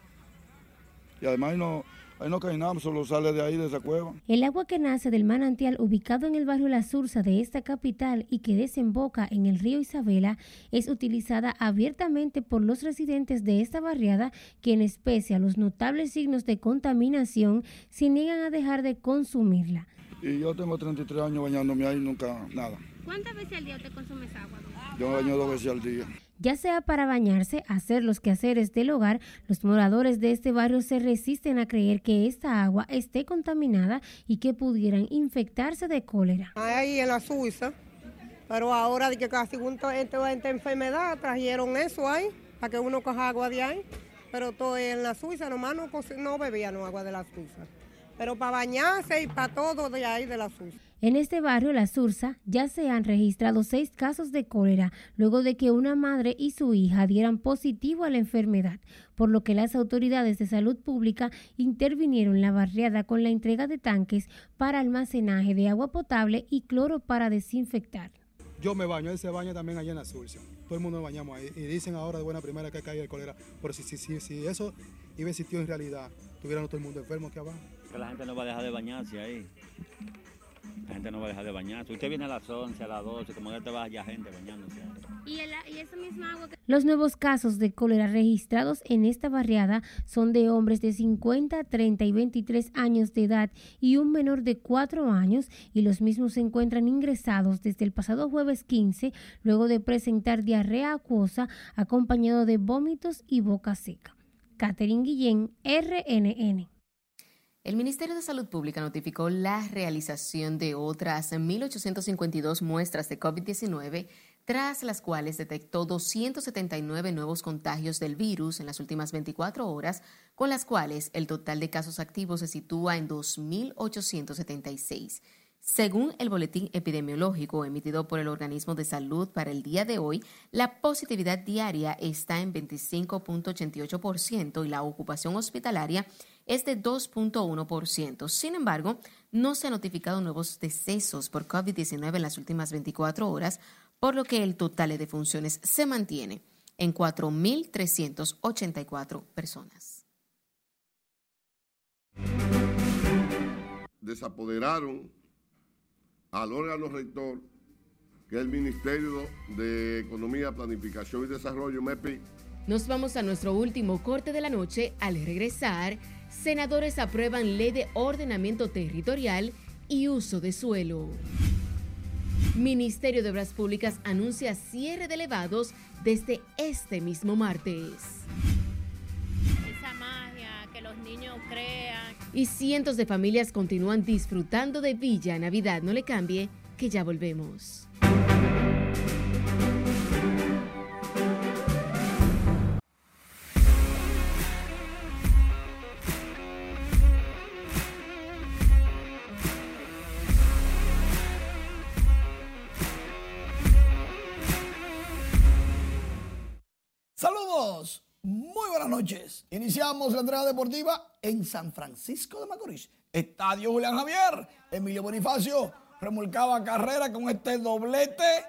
Y además no, Ahí no cae nada, solo sale de ahí, de esa cueva. El agua que nace del manantial ubicado en el barrio La Sursa de esta capital y que desemboca en el río Isabela es utilizada abiertamente por los residentes de esta barriada, quienes pese a los notables signos de contaminación, se niegan a dejar de consumirla. Y yo tengo 33 años bañándome ahí nunca nada. ¿Cuántas veces al día te consumes agua? Yo me baño dos veces al día ya sea para bañarse, hacer los quehaceres del hogar, los moradores de este barrio se resisten a creer que esta agua esté contaminada y que pudieran infectarse de cólera. Ahí en la Suiza, pero ahora de que casi esta, esta enfermedad trajeron eso ahí, para que uno coja agua de ahí, pero todo en la Suiza, nomás no, no bebían agua de la Suiza, pero para bañarse y para todo de ahí de la Suiza. En este barrio, La Sursa, ya se han registrado seis casos de cólera luego de que una madre y su hija dieran positivo a la enfermedad, por lo que las autoridades de salud pública intervinieron en la barriada con la entrega de tanques para almacenaje de agua potable y cloro para desinfectar. Yo me baño, él se baña también allá en La Sursa. Todo el mundo nos bañamos ahí. Y dicen ahora de buena primera que cae el cólera. Pero si, si, si, si eso iba a existir en realidad, tuviera todo el mundo enfermo aquí abajo. Que la gente no va a dejar de bañarse ahí. La gente no va a dejar de bañarse. Usted viene a las 11, a las 12, como ya te va ya gente bañándose. ¿Y, esa misma agua Los nuevos casos de cólera registrados en esta barriada son de hombres de 50, 30 y 23 años de edad y un menor de 4 años y los mismos se encuentran ingresados desde el pasado jueves 15 luego de presentar diarrea acuosa acompañado de vómitos y boca seca. Catherine Guillén, RNN. El Ministerio de Salud Pública notificó la realización de otras 1.852 muestras de COVID-19, tras las cuales detectó 279 nuevos contagios del virus en las últimas 24 horas, con las cuales el total de casos activos se sitúa en 2.876. Según el boletín epidemiológico emitido por el organismo de salud para el día de hoy, la positividad diaria está en 25.88% y la ocupación hospitalaria es de 2.1%. Sin embargo, no se han notificado nuevos decesos por COVID-19 en las últimas 24 horas, por lo que el total de funciones se mantiene en 4.384 personas. Desapoderaron al órgano rector, que es el Ministerio de Economía, Planificación y Desarrollo, MEPI. Nos vamos a nuestro último corte de la noche. Al regresar, senadores aprueban ley de ordenamiento territorial y uso de suelo. Ministerio de Obras Públicas anuncia cierre de elevados desde este mismo martes. Esa magia que los niños crean. Y cientos de familias continúan disfrutando de Villa Navidad. No le cambie, que ya volvemos. Muy buenas noches. Iniciamos la entrada deportiva en San Francisco de Macorís. Estadio Julián Javier. Emilio Bonifacio remolcaba carrera con este doblete.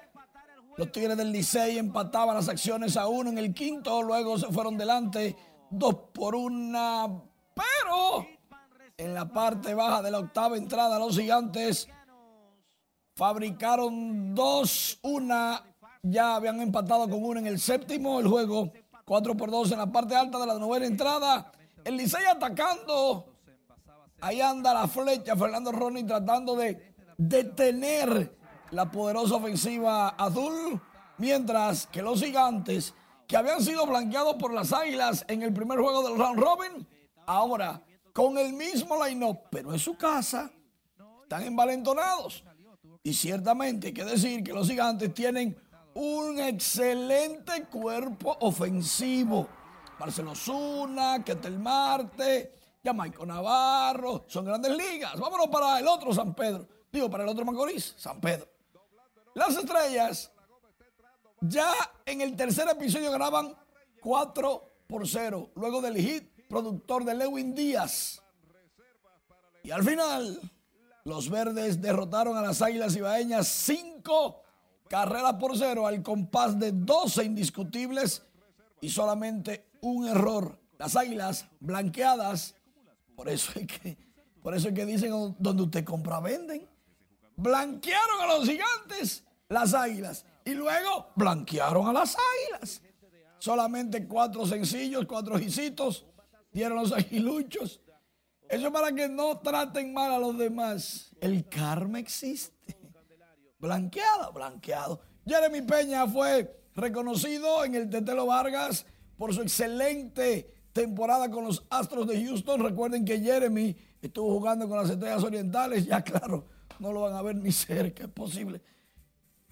Los Tigres del Licey empataban las acciones a uno en el quinto. Luego se fueron delante dos por una. Pero en la parte baja de la octava entrada, los gigantes fabricaron dos. Una ya habían empatado con una en el séptimo. El juego 4 por 2 en la parte alta de la novena entrada. El Licey atacando. Ahí anda la flecha. Fernando Ronnie tratando de detener la poderosa ofensiva azul. Mientras que los gigantes, que habían sido blanqueados por las águilas en el primer juego del round robin, ahora con el mismo line-up, pero en su casa, están envalentonados. Y ciertamente hay que decir que los gigantes tienen un excelente cuerpo ofensivo. Marcelo Zuna, Ketel Marte, Jamaico Navarro, son grandes ligas. Vámonos para el otro San Pedro. Digo, para el otro Macorís, San Pedro. Las estrellas ya en el tercer episodio ganaban 4 por 0, luego del hit productor de Lewin Díaz. Y al final, los verdes derrotaron a las Águilas Ibaeñas 5 carreras por 0 al compás de 12 indiscutibles y solamente un error. Las Águilas blanqueadas, por eso es que, por eso es que dicen donde usted compra venden. Blanquearon a los gigantes las Águilas y luego blanquearon a las Águilas. Solamente cuatro sencillos, cuatro hicitos dieron los aguiluchos. Eso es para que no traten mal a los demás. El karma existe. Blanqueado, blanqueado. Jeremy Peña fue reconocido en el Tetelo Vargas por su excelente temporada con los Astros de Houston. Recuerden que Jeremy estuvo jugando con las Estrellas Orientales. Ya [LAUGHS] claro, no lo van a ver ni cerca, es posible.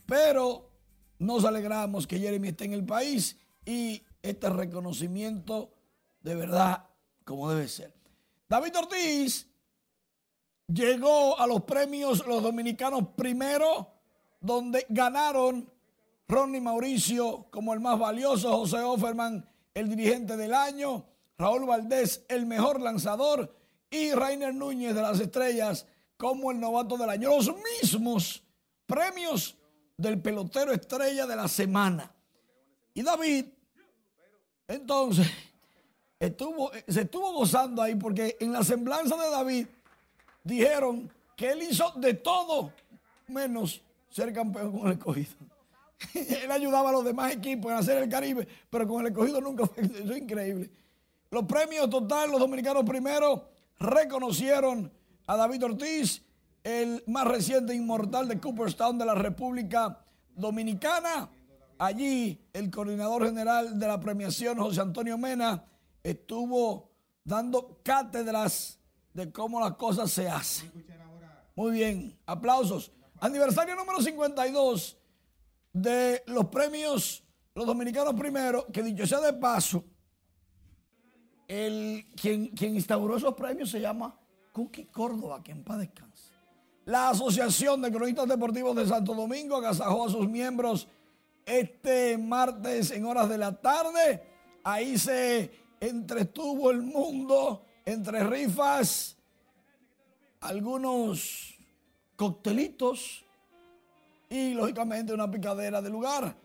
Pero nos alegramos que Jeremy esté en el país y este reconocimiento de verdad como debe ser. David Ortiz llegó a los premios Los Dominicanos primero, donde ganaron Ronnie Mauricio como el más valioso, José Offerman el dirigente del año, Raúl Valdés el mejor lanzador y Rainer Núñez de las Estrellas como el novato del año. Los mismos premios del pelotero estrella de la semana. Y David, entonces, estuvo, se estuvo gozando ahí porque en la semblanza de David dijeron que él hizo de todo menos ser campeón con el escogido. [LAUGHS] él ayudaba a los demás equipos en hacer el Caribe, pero con el escogido nunca fue. [LAUGHS] Eso es increíble. Los premios total, los dominicanos primero reconocieron a David Ortiz, el más reciente inmortal de Cooperstown de la República Dominicana. Allí el coordinador general de la premiación, José Antonio Mena, estuvo dando cátedras de cómo las cosas se hacen. Muy bien, aplausos. Aniversario número 52 de los premios Los Dominicanos Primero, que dicho sea de paso, el, quien, quien instauró esos premios se llama Cookie Córdoba, que en paz descanse. La Asociación de Cronistas Deportivos de Santo Domingo agasajó a sus miembros este martes en horas de la tarde. Ahí se entretuvo el mundo entre rifas, algunos coctelitos y lógicamente una picadera de lugar.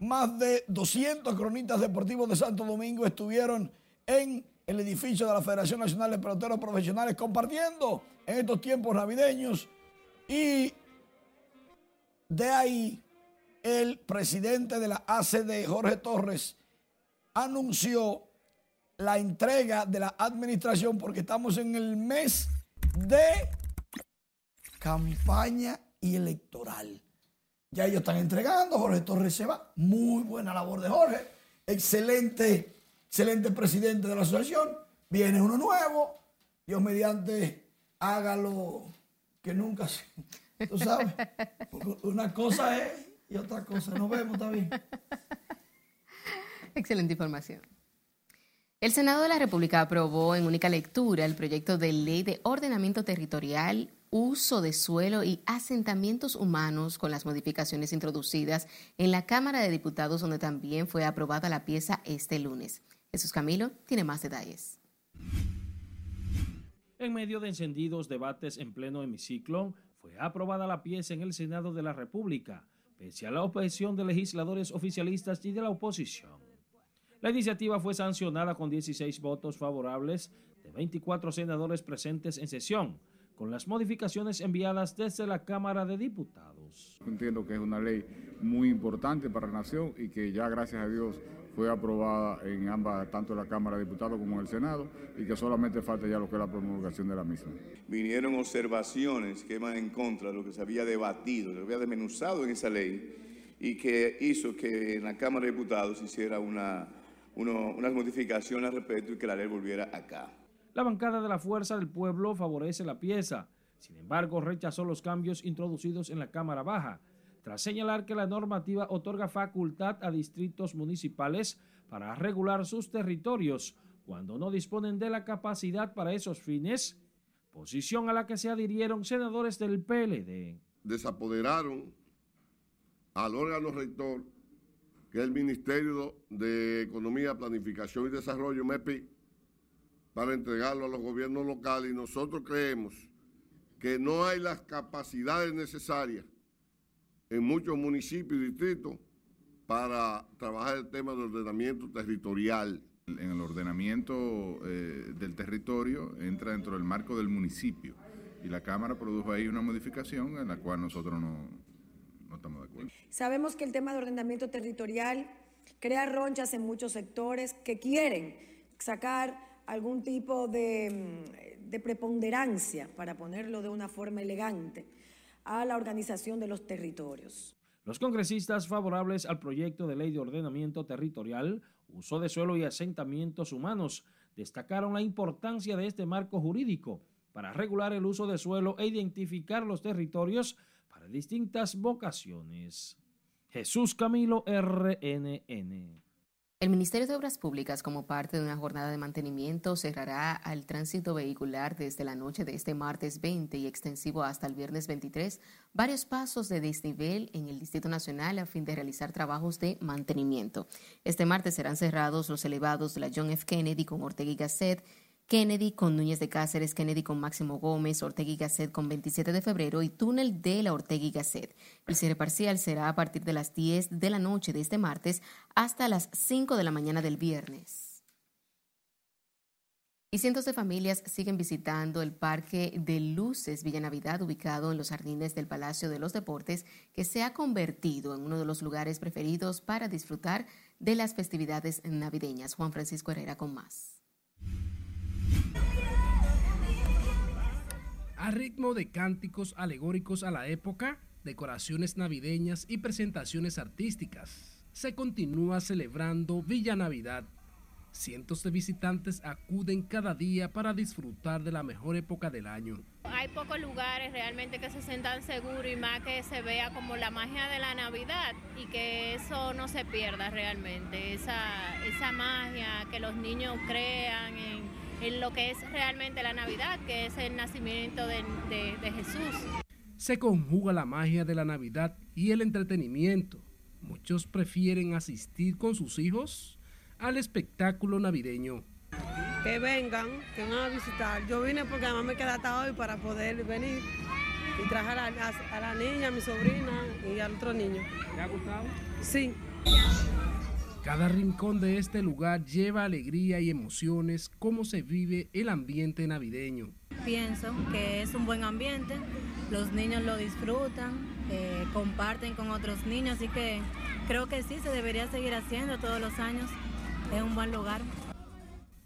Más de 200 cronistas deportivos de Santo Domingo estuvieron en el edificio de la Federación Nacional de Peloteros Profesionales compartiendo en estos tiempos navideños y de ahí el presidente de la ACD, Jorge Torres, anunció la entrega de la administración porque estamos en el mes de campaña electoral. Ya ellos están entregando, Jorge Torres se va. Muy buena labor de Jorge. Excelente, excelente presidente de la asociación. Viene uno nuevo. Dios mediante, hágalo que nunca se. Tú sabes, una cosa es y otra cosa. Nos vemos, David. Excelente información. El Senado de la República aprobó en única lectura el proyecto de ley de ordenamiento territorial uso de suelo y asentamientos humanos con las modificaciones introducidas en la Cámara de Diputados, donde también fue aprobada la pieza este lunes. Jesús Camilo tiene más detalles. En medio de encendidos debates en pleno hemiciclo, fue aprobada la pieza en el Senado de la República, pese a la oposición de legisladores oficialistas y de la oposición. La iniciativa fue sancionada con 16 votos favorables de 24 senadores presentes en sesión, con las modificaciones enviadas desde la Cámara de Diputados. Entiendo que es una ley muy importante para la nación y que ya gracias a Dios fue aprobada en ambas, tanto en la Cámara de Diputados como en el Senado, y que solamente falta ya lo que es la promulgación de la misma. Vinieron observaciones que van en contra de lo que se había debatido, se había desmenuzado en esa ley, y que hizo que en la Cámara de Diputados se hiciera una, unas modificaciones al respecto y que la ley volviera acá. La bancada de la Fuerza del Pueblo favorece la pieza. Sin embargo, rechazó los cambios introducidos en la Cámara Baja, tras señalar que la normativa otorga facultad a distritos municipales para regular sus territorios cuando no disponen de la capacidad para esos fines, posición a la que se adhirieron senadores del PLD. Desapoderaron al órgano rector, que es el Ministerio de Economía, Planificación y Desarrollo, MEPI, para entregarlo a los gobiernos locales y nosotros creemos que no hay las capacidades necesarias en muchos municipios y distritos para trabajar el tema del ordenamiento territorial. En el ordenamiento eh, del territorio entra dentro del marco del municipio y la Cámara produjo ahí una modificación en la cual nosotros no, no estamos de acuerdo. Sabemos que el tema de ordenamiento territorial crea ronchas en muchos sectores que quieren sacar algún tipo de, mm, de preponderancia, para ponerlo de una forma elegante, a la organización de los territorios. Los congresistas favorables al proyecto de ley de ordenamiento territorial, uso de suelo y asentamientos humanos destacaron la importancia de este marco jurídico para regular el uso de suelo e identificar los territorios para distintas vocaciones. Jesús Camilo RNN. El Ministerio de Obras Públicas, como parte de una jornada de mantenimiento, cerrará al tránsito vehicular desde la noche de este martes 20 y extensivo hasta el viernes 23 varios pasos de desnivel en el Distrito Nacional a fin de realizar trabajos de mantenimiento. Este martes serán cerrados los elevados de la John F. Kennedy con Ortega y Gasset Kennedy con Núñez de Cáceres, Kennedy con Máximo Gómez, Ortega y Gasset con 27 de febrero y túnel de la Ortega y Gasset. El cierre parcial será a partir de las 10 de la noche de este martes hasta las 5 de la mañana del viernes. Y cientos de familias siguen visitando el Parque de Luces Villa Navidad, ubicado en los jardines del Palacio de los Deportes, que se ha convertido en uno de los lugares preferidos para disfrutar de las festividades navideñas. Juan Francisco Herrera con más. A ritmo de cánticos alegóricos a la época, decoraciones navideñas y presentaciones artísticas, se continúa celebrando Villa Navidad. Cientos de visitantes acuden cada día para disfrutar de la mejor época del año. Hay pocos lugares realmente que se sientan seguros y más que se vea como la magia de la Navidad y que eso no se pierda realmente, esa, esa magia, que los niños crean en en lo que es realmente la Navidad, que es el nacimiento de, Jesús. Se conjuga la magia de la Navidad y el entretenimiento. Muchos prefieren asistir con sus hijos al espectáculo navideño. Que vengan, que van a visitar. Yo vine porque además me queda hasta hoy para poder venir y a la, a la niña, a mi sobrina y al otro niño. ¿Te ha gustado? Sí. Cada rincón de este lugar lleva alegría y emociones, cómo se vive el ambiente navideño. Pienso que es un buen ambiente, los niños lo disfrutan, eh, comparten con otros niños, así que creo que sí, se debería seguir haciendo todos los años. Es un buen lugar.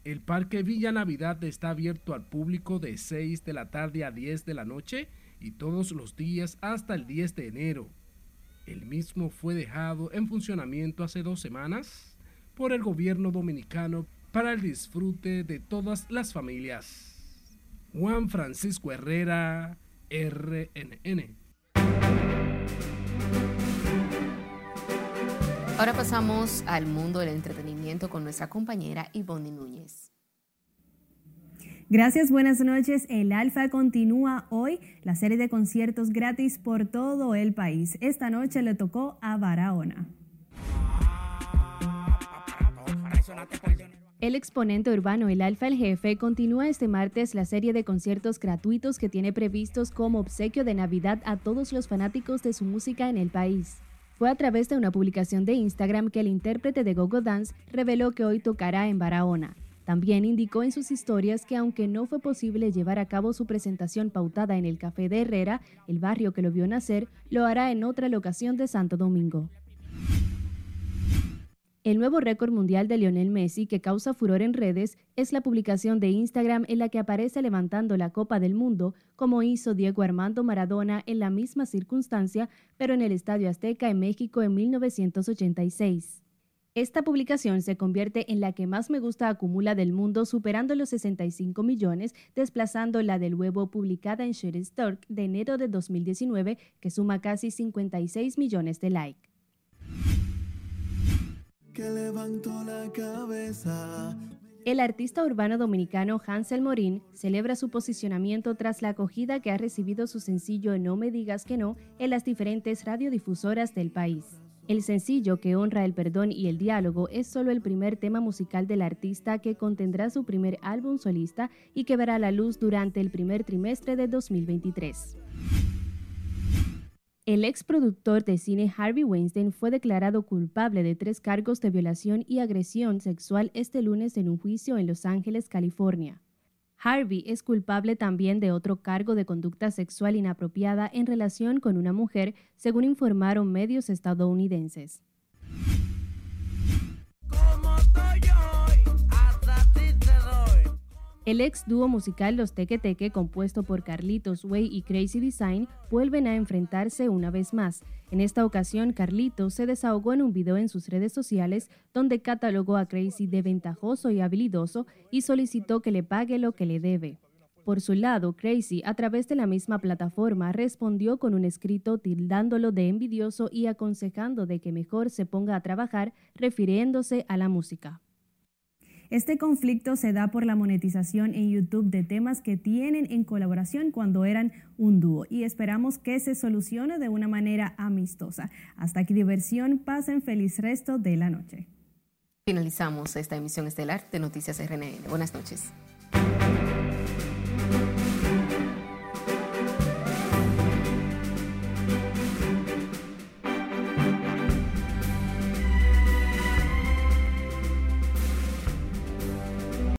El Parque Villa Navidad está abierto al público de 6 de la tarde a 10 de la noche y todos los días hasta el 10 de enero. El mismo fue dejado en funcionamiento hace dos semanas por el gobierno dominicano para el disfrute de todas las familias. Juan Francisco Herrera, RNN. Ahora pasamos al mundo del entretenimiento con nuestra compañera Ivonne Núñez. Gracias, buenas noches. El Alfa continúa hoy la serie de conciertos gratis por todo el país. Esta noche le tocó a Barahona. El exponente urbano El Alfa el Jefe continúa este martes la serie de conciertos gratuitos que tiene previstos como obsequio de Navidad a todos los fanáticos de su música en el país. Fue a través de una publicación de Instagram que el intérprete de Gogo Dance reveló que hoy tocará en Barahona. También indicó en sus historias que aunque no fue posible llevar a cabo su presentación pautada en el Café de Herrera, el barrio que lo vio nacer, lo hará en otra locación de Santo Domingo. El nuevo récord mundial de Lionel Messi que causa furor en redes es la publicación de Instagram en la que aparece levantando la Copa del Mundo, como hizo Diego Armando Maradona en la misma circunstancia, pero en el Estadio Azteca en México en 1986. Esta publicación se convierte en la que más me gusta acumula del mundo, superando los 65 millones, desplazando la del huevo publicada en Shutterstock de enero de 2019, que suma casi 56 millones de likes. El artista urbano dominicano Hansel Morín celebra su posicionamiento tras la acogida que ha recibido su sencillo No me digas que no en las diferentes radiodifusoras del país. El sencillo que honra el perdón y el diálogo es solo el primer tema musical del artista que contendrá su primer álbum solista y que verá la luz durante el primer trimestre de 2023. El ex productor de cine Harvey Weinstein fue declarado culpable de tres cargos de violación y agresión sexual este lunes en un juicio en Los Ángeles, California. Harvey es culpable también de otro cargo de conducta sexual inapropiada en relación con una mujer, según informaron medios estadounidenses. El ex dúo musical Los Teque Teque, compuesto por Carlitos Way y Crazy Design, vuelven a enfrentarse una vez más. En esta ocasión, Carlitos se desahogó en un video en sus redes sociales donde catalogó a Crazy de ventajoso y habilidoso y solicitó que le pague lo que le debe. Por su lado, Crazy, a través de la misma plataforma, respondió con un escrito tildándolo de envidioso y aconsejando de que mejor se ponga a trabajar, refiriéndose a la música. Este conflicto se da por la monetización en YouTube de temas que tienen en colaboración cuando eran un dúo y esperamos que se solucione de una manera amistosa. Hasta aquí diversión, pasen feliz resto de la noche. Finalizamos esta emisión estelar de Noticias RNN. Buenas noches.